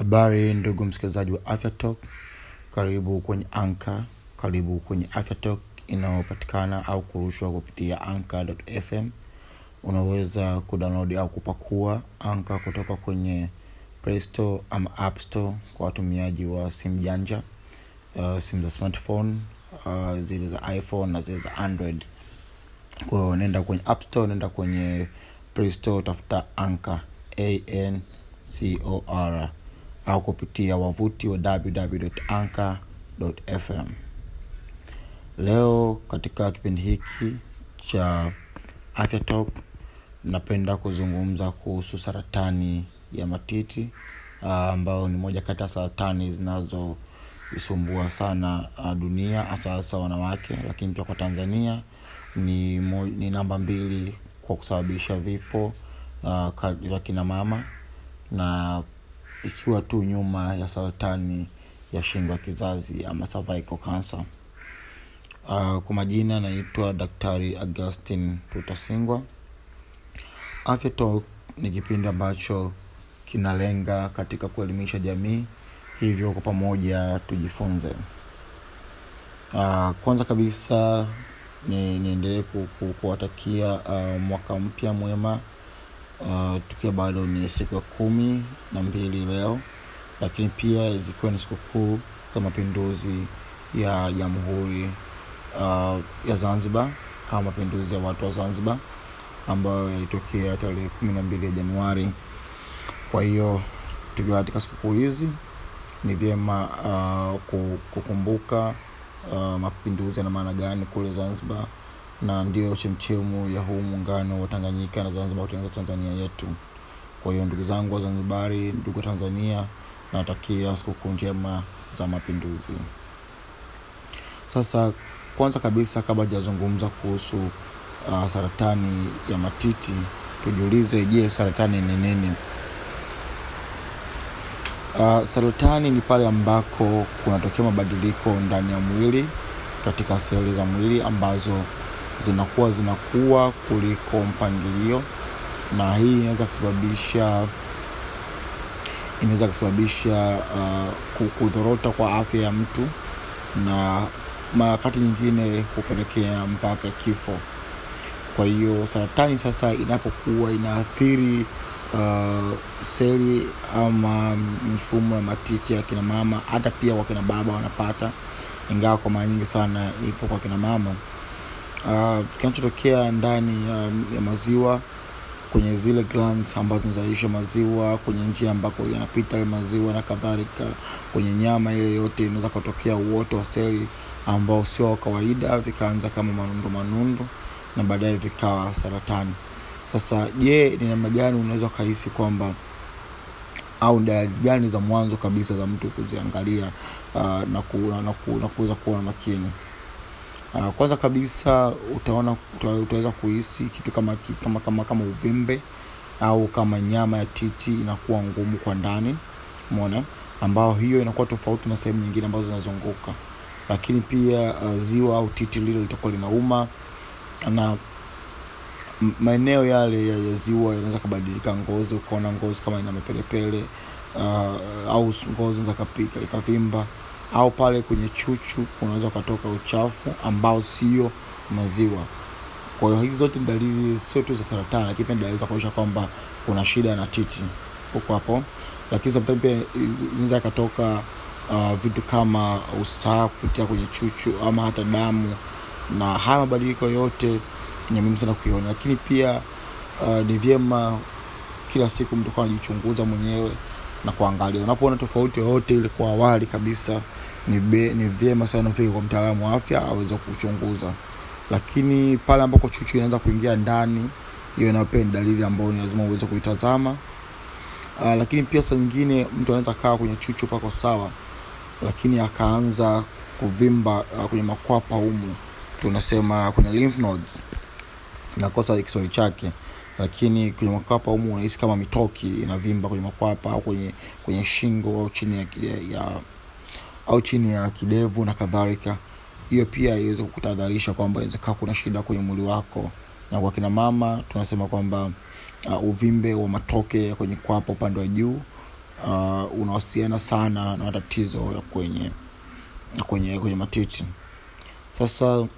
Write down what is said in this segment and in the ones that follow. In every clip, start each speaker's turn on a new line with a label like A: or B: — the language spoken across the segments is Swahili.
A: Habari ndugu msikilizaji wa Afya Talk, karibu kwenye Anka, karibu kwenye Afya Talk inayopatikana au kurushwa kupitia anka.fm. Unaweza kudownload au kupakua Anka kutoka kwenye Play Store ama App Store kwa watumiaji wa simu janja, uh, simu za smartphone, uh, zile za iPhone na zile za Android. Kwa hiyo nenda kwenye App Store, nenda kwenye Play Store, tafuta Anka, A N C O R au kupitia wavuti wa www.anchor.fm. Leo katika kipindi hiki cha Afya Talk napenda kuzungumza kuhusu saratani ya matiti uh, ambayo ni moja kati ya saratani zinazoisumbua sana uh, dunia hasa wanawake, lakini pia kwa Tanzania ni, mo, ni namba mbili kwa kusababisha vifo uh, vya kina mama na ikiwa tu nyuma ya saratani ya shingo ya kizazi ama cervical cancer. Uh, kwa majina naitwa Daktari Augustin Tutasingwa. Afya Talk ni kipindi ambacho kinalenga katika kuelimisha jamii, hivyo kwa pamoja tujifunze. Uh, kwanza kabisa niendelee ku, kuwatakia uh, mwaka mpya mwema uh, tukiwa bado ni siku ya kumi na mbili leo, lakini pia zikiwa ni sikukuu za mapinduzi ya jamhuri uh, ya Zanzibar au mapinduzi ya watu wa Zanzibar ambayo yalitokea tarehe kumi na mbili ya Januari. Kwa hiyo tukiwa katika sikukuu hizi ni vyema uh, kukumbuka uh, mapinduzi yana maana gani kule Zanzibar na ndio chemchemu ya huu muungano wa Tanganyika na Zanzibar kutengeneza Tanzania yetu. Kwa hiyo ndugu zangu wa Zanzibari, ndugu wa Tanzania, nawatakia sikukuu njema za mapinduzi. Sasa kwanza kabisa, kabla hajazungumza kuhusu uh, saratani ya matiti, tujiulize, je, saratani ni nini? Uh, saratani ni pale ambako kunatokea mabadiliko ndani ya mwili katika seli za mwili ambazo zinakuwa zinakuwa kuliko mpangilio, na hii inaweza kusababisha inaweza kusababisha uh, kudhorota kwa afya ya mtu na wakati nyingine hupelekea mpaka kifo. Kwa hiyo saratani sasa inapokuwa inaathiri uh, seli ama mifumo ya matiti ya kina mama, hata pia kwa kina baba wanapata, ingawa kwa mara nyingi sana ipo kwa kina mama. Uh, kinachotokea ndani ya, ya maziwa kwenye zile glands ambazo zinazalisha maziwa kwenye njia ambako yanapita ile maziwa na kadhalika, kwenye nyama ile yote, inaweza kutokea uoto wa seli ambao sio wa kawaida, vikaanza kama manundo manundo na baadaye vikawa saratani. Sasa je, ni namna gani unaweza ukahisi kwamba au dalili gani za mwanzo kabisa za mtu kuziangalia uh, na, ku, na, na kuweza kuwa makini? Uh, kwanza kabisa utaona utaweza kuhisi kitu kama, kama, kama, kama uvimbe au kama nyama ya titi inakuwa ngumu kwa ndani, umeona, ambao hiyo inakuwa tofauti na sehemu nyingine ambazo zinazunguka. Lakini pia uh, ziwa au titi lile litakuwa linauma na maeneo yale ya, ya ziwa yanaweza kabadilika ngozi, ukaona ngozi kama ina mapelepele uh, au ngozi inaweza ikavimba au pale kwenye chuchu unaweza ukatoka uchafu ambao sio maziwa. Kwa hiyo hizi zote dalili sio tu za saratani, lakini pia dalili za kuonyesha kwamba kuna shida na titi huko hapo. Lakini sometimes pia inaweza ikatoka uh, vitu kama usaha kupitia kwenye chuchu ama hata damu, na haya mabadiliko yote ni muhimu sana kuiona. Lakini pia uh, ni vyema kila siku mtu kwa anajichunguza mwenyewe na kuangalia unapoona tofauti yoyote ile kwa awali kabisa ni, ni vyema sana ufike kwa mtaalamu wa afya aweze kuchunguza. Lakini pale ambako chuchu inaanza kuingia ndani, hiyo nayo pia ni dalili ambayo ni lazima uweze kuitazama. Uh, lakini pia saa nyingine mtu anaweza kaa kwenye chuchu pako sawa, lakini akaanza kuvimba uh, kwenye makwapa humu, tunasema kwenye lymph nodes, nakosa Kiswahili chake lakini kwenye makwapa humu unahisi kama mitoki inavimba kwenye makwapa au kwenye kwenye shingo au chini ya, ya au chini ya kidevu na kadhalika. Hiyo pia iweze kutahadharisha kwamba inaweza kuna shida kwenye mwili wako. Na kwa kina mama tunasema kwamba uh, uvimbe wa matoke kwenye kwapa upande wa juu uh, unahusiana sana na matatizo ya kwenye kwenye kwenye matiti sasa uh,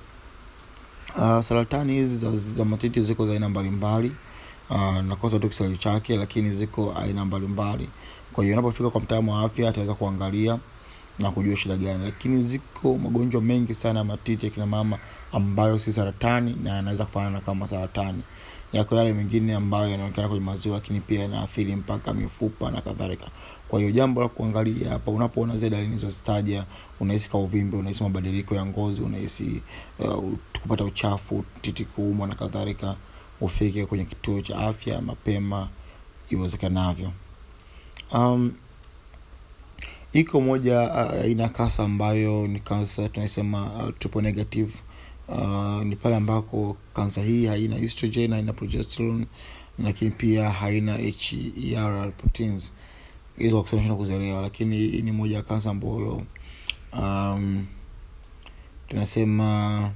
A: saratani hizi za, za matiti ziko za aina mbalimbali uh, nakosa tu kiswahili chake lakini ziko aina mbalimbali kwa hiyo unapofika kwa mtaalamu wa afya ataweza kuangalia na kujua shida gani. Lakini ziko magonjwa mengi sana ya matiti ya kina mama ambayo si saratani na yanaweza kufanana kama saratani. Yako yale mengine ambayo yanaonekana kwenye maziwa lakini pia yanaathiri mpaka mifupa na kadhalika. Kwa hiyo jambo la kuangalia hapa unapoona zile dalili nilizozitaja unahisi ka unahisi mabadiliko ya ngozi unahisi uh, kupata uchafu titi kuumwa na kadhalika ufike kwenye kituo cha afya mapema iwezekanavyo. Um, iko moja aina uh, kasa ambayo ni kansa tunasema uh, negative. Uh, ni pale ambako kansa hii haina estrogen haina progesterone lakini pia haina her proteins. Hizo wakusanishana kuzielewa lakini hii ni moja ya kansa ambayo um, tunasema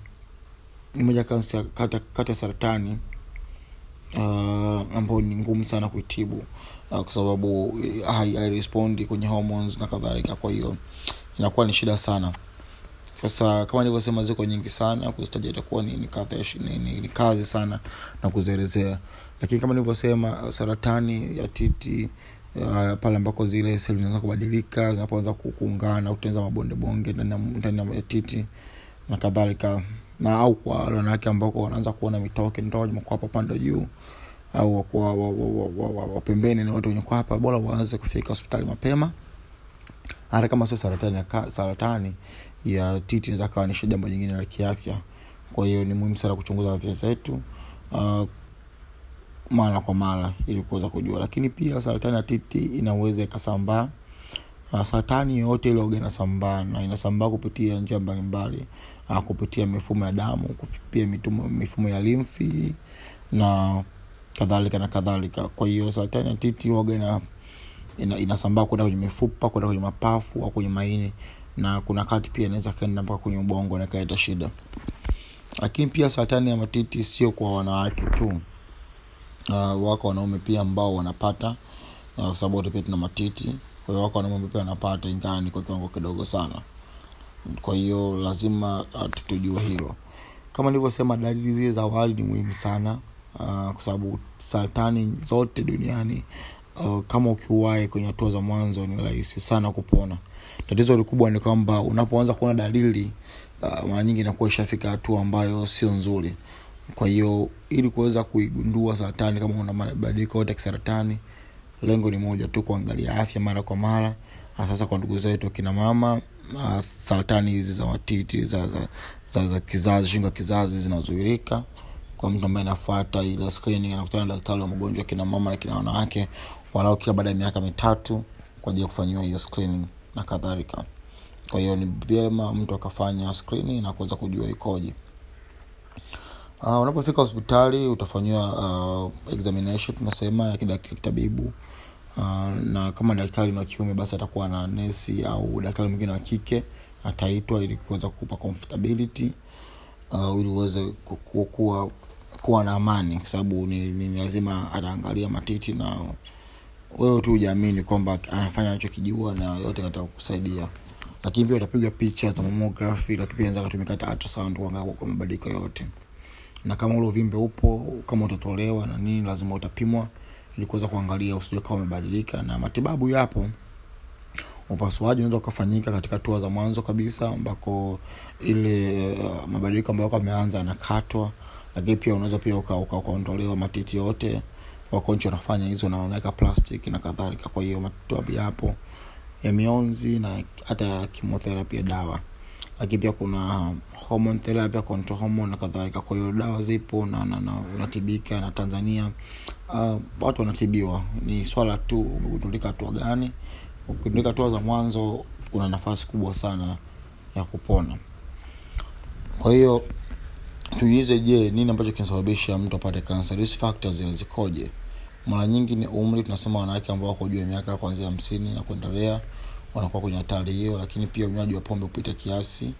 A: ni moja kati ya saratani uh, ambayo ni ngumu sana kuitibu uh, kwa sababu hairespondi kwenye hormones na kadhalika. Kwa hiyo inakuwa ni shida sana. Sasa kama nilivyosema ziko nyingi sana kuzitaja itakuwa ni, ni, ni, ni, ni kazi sana na kuzielezea. Lakini kama nilivyosema saratani ya titi uh, pale ambako zile seli zinaweza kubadilika zinapoanza kuungana kutenza mabonde bonge ndani ya titi na kadhalika na au kwa wale wanawake ambako wanaanza kuona mitoke ndoa makwapa pande juu au wakuwa wapembeni ni watu wenye kwapa bora waanze kufika hospitali mapema. Hata kama sio saratani saratani ya titi inaweza kawa ni jambo jingine la kiafya. Kwa hiyo ni muhimu sana kuchunguza afya zetu uh, mara kwa mara ili kuweza kujua. Lakini pia saratani ya titi inaweza ikasambaa saratani yoyote ile inasambaa na inasambaa kupitia njia mbalimbali. Uh, kupitia mifumo ya damu kupitia mifumo ya limfi na kadhalika na kadhalika. Kwa hiyo saratani ya titi ina, ina, inasambaa kwenda kwenye mifupa kwenda kwenye mapafu au kwenye maini. Na kuna kati pia inaweza kaenda mpaka kwenye ubongo na shida. Lakini pia saratani ya matiti sio kwa wanawake tu. Uh, wako wanaume pia ambao wanapata uh, kwa sababu wote pia tuna matiti kwa hiyo wako wanaume pia wanapata ingawa ni kwa kiwango kidogo sana. Kwa hiyo lazima uh, tujue hilo. Kama nilivyosema dalili zile za awali ni muhimu sana uh, kwa sababu saratani zote duniani uh, kama ukiwahi kwenye hatua za mwanzo ni rahisi sana kupona. Tatizo likubwa ni kwamba unapoanza kuona dalili uh, mara nyingi inakuwa ishafika hatua ambayo sio nzuri. Kwa hiyo ili kuweza kuigundua saratani kama una mabadiliko yote ya kisaratani lengo ni moja tu kuangalia afya mara kwa mara. Sasa kwa ndugu zetu akina mama uh, hizi za matiti za, za, za, za kizazi shingo kizazi zinazuirika kwa mtu ambaye anafuata ile screening anakutana na daktari wa magonjwa kina mama na kina wanawake walau kila baada ya miaka mitatu kwa ajili ya kufanyiwa hiyo screening na kadhalika. Kwa hiyo ni vyema mtu akafanya screening na kuweza kujua ikoje uh, unapofika hospitali utafanyiwa uh, examination tunasema ya kitabibu. Uh, na kama daktari ni wa basi atakuwa na nesi au daktari mwingine wa kike ataitwa ili kuweza kukupa comfortability uh, ili uweze kuwa kuwa na amani kwa sababu ni, ni lazima ataangalia matiti na wewe tu ujaamini kwamba anafanya anachokijua na yote katika kusaidia lakini pia utapigwa picha za mammography lakini pia naeza katumika hata ultrasound kuangalia kwa mabadiliko yote na kama ule uvimbe upo kama utatolewa na nini lazima utapimwa ili kuweza kuangalia usije umebadilika. Na matibabu yapo upasuaji unaweza ukafanyika katika hatua za mwanzo kabisa ambako ile uh, mabadiliko ambayo ameanza yanakatwa lakini pia unaweza pia ukaondolewa uka, uka matiti yote. Wakonchi wanafanya hizo na wanaweka plastic na kadhalika. Kwa hiyo matibabu yapo ya mionzi na hata ya chemotherapy ya dawa lakini pia kuna hormone therapy control hormone na kadhalika. Kwa hiyo dawa zipo na, na, na na tanzania uh, watu wanatibiwa. Ni swala tu umegundulika hatua gani? Ukigundulika hatua za mwanzo una nafasi kubwa sana ya kupona. Kwa hiyo tuize je nini ambacho kinasababisha mtu apate kansa risk factors zile zikoje mara nyingi ni umri tunasema wanawake ambao wako juu ya miaka kuanzia hamsini na kuendelea wanakuwa kwenye hatari hiyo lakini pia unywaji wa pombe kupita kiasi.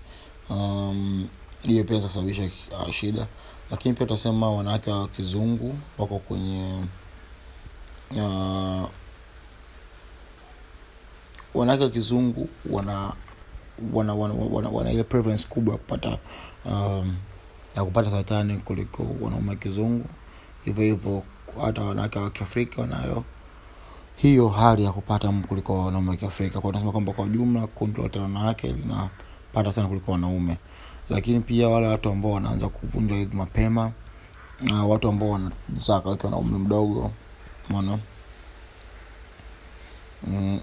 A: Um, hiyo pia kusababisha uh, shida. Lakini pia tunasema wanawake wa kizungu wako kwenye uh, wanawake wa kizungu wana wana, wana, wana, wana ile prevalence kubwa ya kupata um, ya kupata saratani kuliko wanaume wa kizungu. Hivyo hivyo hata wanawake wa kiafrika wanayo hiyo hali ya kupata mbu kuliko wanaume wa kiafrika. Kwa nasema kwamba kwa ujumla kundi la wanawake linapata sana kuliko wanaume. Lakini pia wale watu ambao wanaanza kuvunja hivi mapema uh, watu ambao wanazaka wakiwa na umri mdogo mona mm,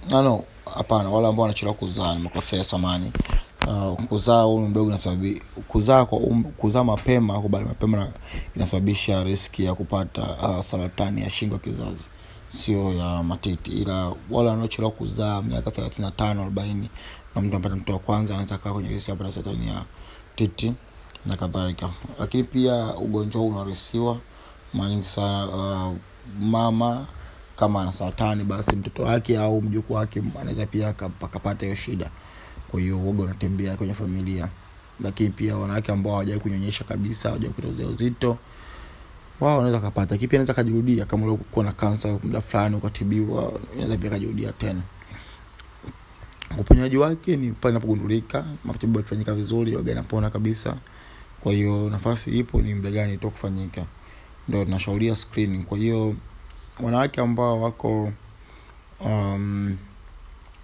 A: hapana wale ambao wanachelewa kuzaa nimekosea samani. Uh, kuzaa umri mdogo inasababi kuzaa kwa um, kuzaa mapema kubali mapema inasababisha riski ya kupata uh, saratani ya shingo kizazi sio ya matiti ila wale wanaochelewa kuzaa miaka thelathini na tano arobaini na mtu amepata mtu wa kwanza anaweza kaa kwenye riski ya saratani ya titi na kadhalika. Lakini pia ugonjwa huu unarisiwa mara nyingi sana uh, mama kama ana saratani basi mtoto wake au mjukuu wake anaweza pia akapata hiyo shida. Kwa hiyo uoga unatembea kwenye familia. Lakini pia wanawake ambao hawajawai kunyonyesha kabisa hawajawai kupata ujauzito wao wanaweza kapata kipi anaweza kajirudia kama ulikuwa na kansa muda fulani ukatibiwa inaweza pia kajirudia tena. Uponyaji wake ni pale inapogundulika matibabu yakifanyika vizuri waga inapona kabisa. Kwa hiyo nafasi ipo ni muda gani tu kufanyika. Ndo tunashauria screening. Kwa hiyo wanawake ambao wako um,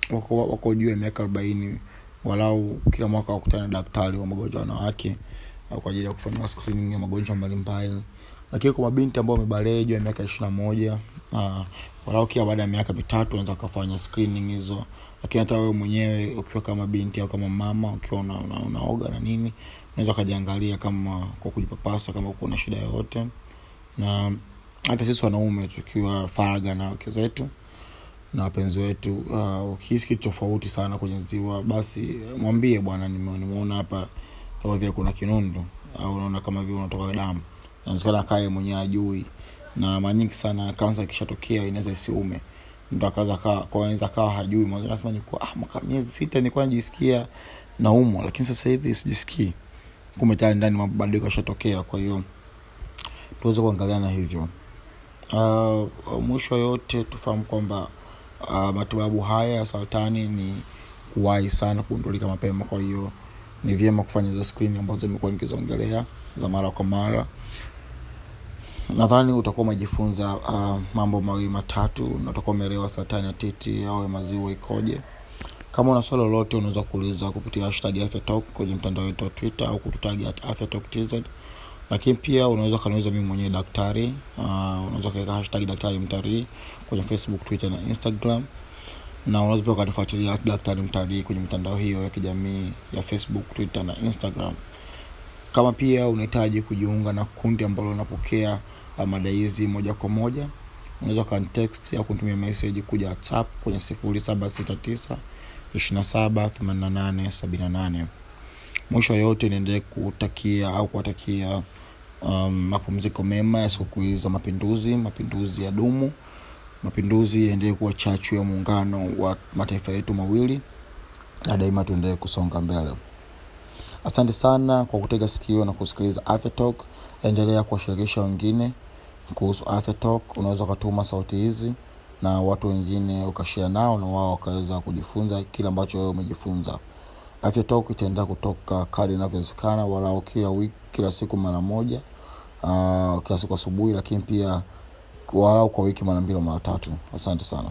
A: wako, wako juu ya miaka arobaini walau kila mwaka wakutana na daktari wa magonjwa wanawake kwa ajili ya kufanyiwa screening ya magonjwa mbalimbali lakini kwa mabinti ambao wamebalee juu ya miaka ishiri na moja walau kila baada ya miaka mitatu unaweza ukafanya screening hizo. Lakini hata wewe mwenyewe ukiwa kama binti au kama mama ukiwa una, una, unaoga na nini unaweza ukajiangalia kama kwa kujipapasa kama kuna shida yoyote. Na hata sisi wanaume tukiwa faraga na wake zetu na wapenzi wetu uh, ukihisi kitu tofauti sana kwenye ziwa basi mwambie bwana nimeona hapa kama vile kuna kinundu au unaona kama vile unatoka damu inawezekana kae mwenyewe ajui na mara nyingi sana kansa ikishatokea inaweza isiume. Mtu akaza kaweza kawa hajui. Mwanzo nasema nilikuwa ah, mwaka miezi sita nilikuwa najisikia naumwa lakini sasa hivi sijisikii. Kumbe tayari ndani mabadiliko yashatokea kwa hiyo tuweze kuangaliana hivyo. Uh, mwisho yote tufahamu kwamba uh, matibabu haya ya saratani ni kuwahi sana kugundulika mapema kwa hiyo ni vyema kufanya hizo skrini ambazo imekuwa nikizongelea za mara kwa mara nadhani utakuwa umejifunza uh, mambo mawili matatu na utakuwa umeelewa saratani ya titi au ya maziwa ikoje. Kama una swali lolote unaweza kuuliza kupitia hashtag afya kwenye mtandao wetu wa twitter au kututagi afya talk lakini pia unaweza ukaniuliza mimi mwenyewe daktari uh, unaweza ukaweka hashtag daktari mtarii kwenye facebook twitter na instagram. Na unaweza pia ukanifuatilia at daktari mtarii kwenye mitandao hiyo ya kijamii ya facebook twitter na instagram. Kama pia unahitaji kujiunga na kundi ambalo unapokea mada hizi moja kwa moja. Unaweza ukanitext au kunitumia message kuja whatsapp kwenye sifuri saba sita tisa ishirina saba themanini na nane sabini na nane. Mwisho yote niendelee kutakia au kuwatakia um, mapumziko mema ya sikukuu za mapinduzi. Mapinduzi ya dumu. Mapinduzi yaendelee kuwa chachu ya muungano wa mataifa yetu mawili na daima tuendelee kusonga mbele. Asante sana kwa kutega sikio na kusikiliza afya talk. Endelea kuwashirikisha wengine kuhusu afya talk unaweza ukatuma sauti hizi na watu wengine ukashia nao na wao wakaweza kujifunza kile ambacho wewe umejifunza. Afya talk itaendelea kutoka kadi inavyowezekana walau kila wiki kila siku mara moja uh, kila siku asubuhi lakini pia walau kwa wiki mara mbili au mara tatu. Asante sana